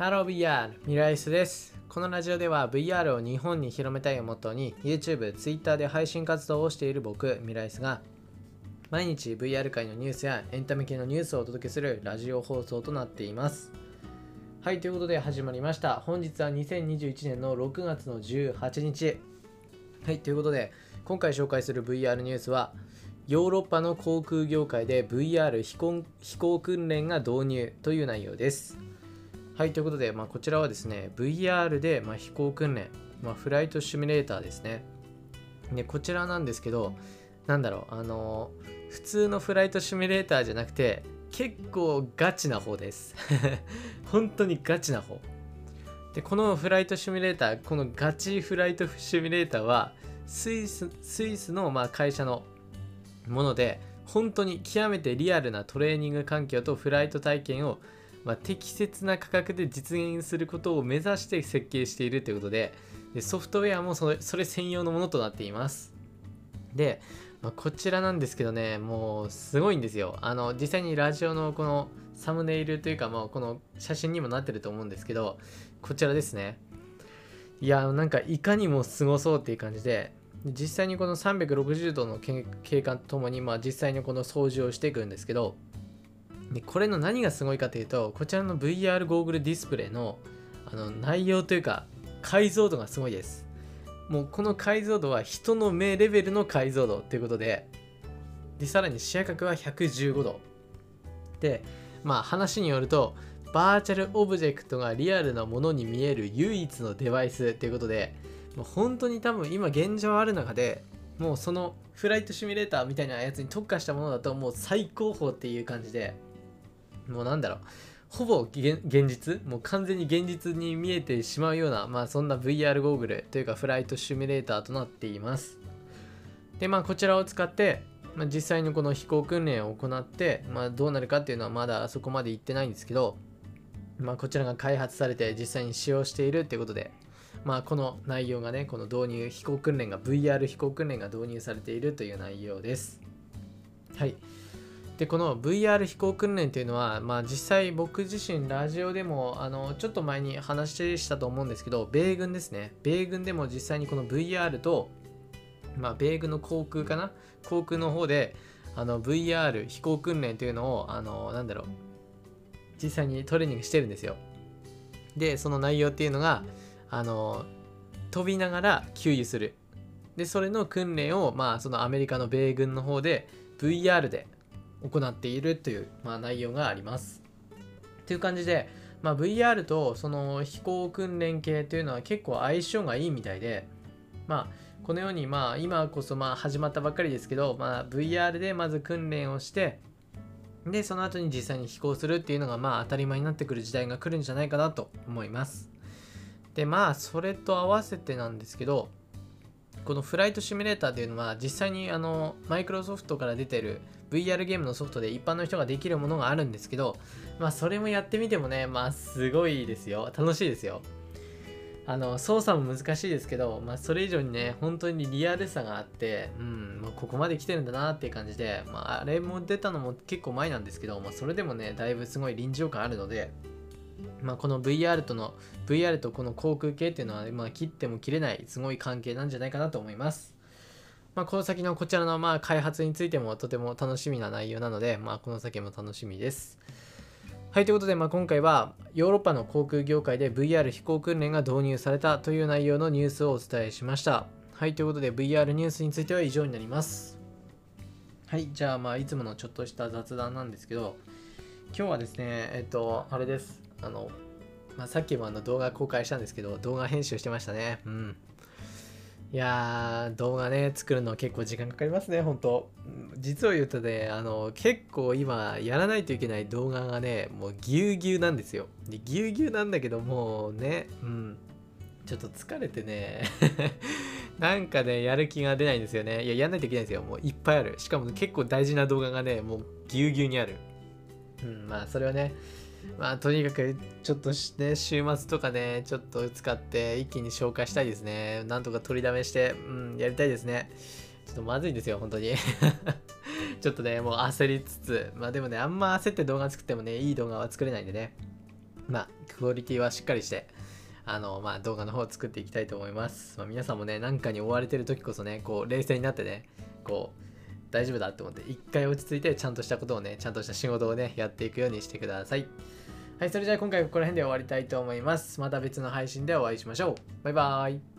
ハロー VR ミライスです。このラジオでは VR を日本に広めたいをモットーに YouTube、Twitter で配信活動をしている僕ミライスが毎日 VR 界のニュースやエンタメ系のニュースをお届けするラジオ放送となっています。はいということで始まりました。本日は2021年の6月の18日。はいということで今回紹介する VR ニュースはヨーロッパの航空業界で VR 飛行飛行訓練が導入という内容です。はいということで、まあ、こちらはですね VR で、ま、飛行訓練、まあ、フライトシミュレーターですね。でこちらなんですけどなんだろうあの普通のフライトシミュレーターじゃなくて結構ガチな方です。本当にガチな方。でこのフライトシミュレーターこのガチフライトシミュレーターはスイススイスのまあ会社のもので本当に極めてリアルなトレーニング環境とフライト体験をまあ、適切な価格で実現することを目指して設計しているということででソフトウェアもそれそれ専用のものとなっています。で、まあ、こちらなんですけどねもうすごいんですよ。あの実際にラジオのこのサムネイルというか、まあ、この写真にもなってると思うんですけどこちらですね。いやなんかいかにもすごそうっていう感じで実際にこの360度の景観とともに、まあ、実際にこの掃除をしていくんですけどでこれの何がすごいかというとこちらの VR ゴーグルディスプレイのあの内容というか解像度がすごいです。もうこの解像度は人の目レベルの解像度ということででさらに視野角は115度。でまあ話によるとバーチャルオブジェクトがリアルなものに見える唯一のデバイスということでもう本当に多分今現状ある中でもうそのフライトシミュレーターみたいなやつに特化したものだともう最高峰っていう感じでもうなんだろう。ほぼ現実もう完全に現実に見えてしまうような、まあ、そんな VR ゴーグルというかフライトシミュレーターとなっています。でまあこちらを使って、まあ、実際にこの飛行訓練を行って、まあ、どうなるかっていうのはまだそこまで言ってないんですけど、まあ、こちらが開発されて実際に使用しているっていうことでまあこの内容がねこの導入飛行訓練が VR 飛行訓練が導入されているという内容です。はい。でこの VR 飛行訓練というのは、まあ、実際僕自身ラジオでもあのちょっと前に話したと思うんですけど米軍ですね。米軍でも実際にこの VR と、まあ、米軍の航空かな？航空の方であの VR 飛行訓練というのをあのなんだろう実際にトレーニングしてるんですよ。でその内容っていうのがあの飛びながら給油する。でそれの訓練をまあそのアメリカの米軍の方で VR で行っているという、まあ、内容があります。という感じで、まあ、VR とその飛行訓練系というのは結構相性がいいみたいで、まあ、このようにまあ今こそまあ始まったばっかりですけど、まあ、VR でまず訓練をしてでその後に実際に飛行するっていうのがまあ当たり前になってくる時代が来るんじゃないかなと思います。でまあそれと合わせてなんですけどこのフライトシミュレーターっていうのは実際にあのマイクロソフトから出てる VR ゲームのソフトで一般の人ができるものがあるんですけどまあそれもやってみてもねまあすごいですよ楽しいですよあの操作も難しいですけど、まあ、それ以上にね本当にリアルさがあってうん、まあ、ここまで来てるんだなっていう感じで、まあ、あれも出たのも結構前なんですけど、まあ、それでもねだいぶすごい臨場感あるのでまあ、この VR との VR とこの航空系っていうのは、まあ、切っても切れないすごい関係なんじゃないかなと思います。まあ、この先のこちらのまあ開発についてもとても楽しみな内容なので、まあ、この先も楽しみです。はい、ということで、まあ、今回はヨーロッパの航空業界で VR 飛行訓練が導入されたという内容のニュースをお伝えしました。はい、ということで VR ニュースについては以上になります。はい、じゃあまあいつものちょっとした雑談なんですけど、今日はですね、えっと、あれです。あの、まあ、さっきもあの動画公開したんですけど、動画編集してましたね。うん。いやー、動画ね、作るの結構時間かかりますね、本当実を言うとね、あの、結構今、やらないといけない動画がね、もうぎゅうぎゅうなんですよ。でぎゅうぎゅうなんだけど、もうね、うん。ちょっと疲れてね、なんかね、やる気が出ないんですよね。いや、やんないといけないんですよ。もういっぱいある。しかも結構大事な動画がね、もうぎゅうぎゅうにある。うん、まあ、それはね、まあとにかくちょっとね週末とかねちょっと使って一気に消化したいですね。なんとか取りだめしてうんやりたいですね。ちょっとまずいんですよ本当に。ちょっとねもう焦りつつ。まあでもねあんま焦って動画作ってもねいい動画は作れないんでね。まあクオリティはしっかりしてあのまあ動画の方を作っていきたいと思います、まあ、皆さんもね何かに追われてる時こそねこう冷静になってねこう大丈夫だって思って一回落ち着いてちゃんとしたことをねちゃんとした仕事をねやっていくようにしてください。はいそれじゃあ今回はここら辺で終わりたいと思います。また別の配信でお会いしましょう。バイバーイ。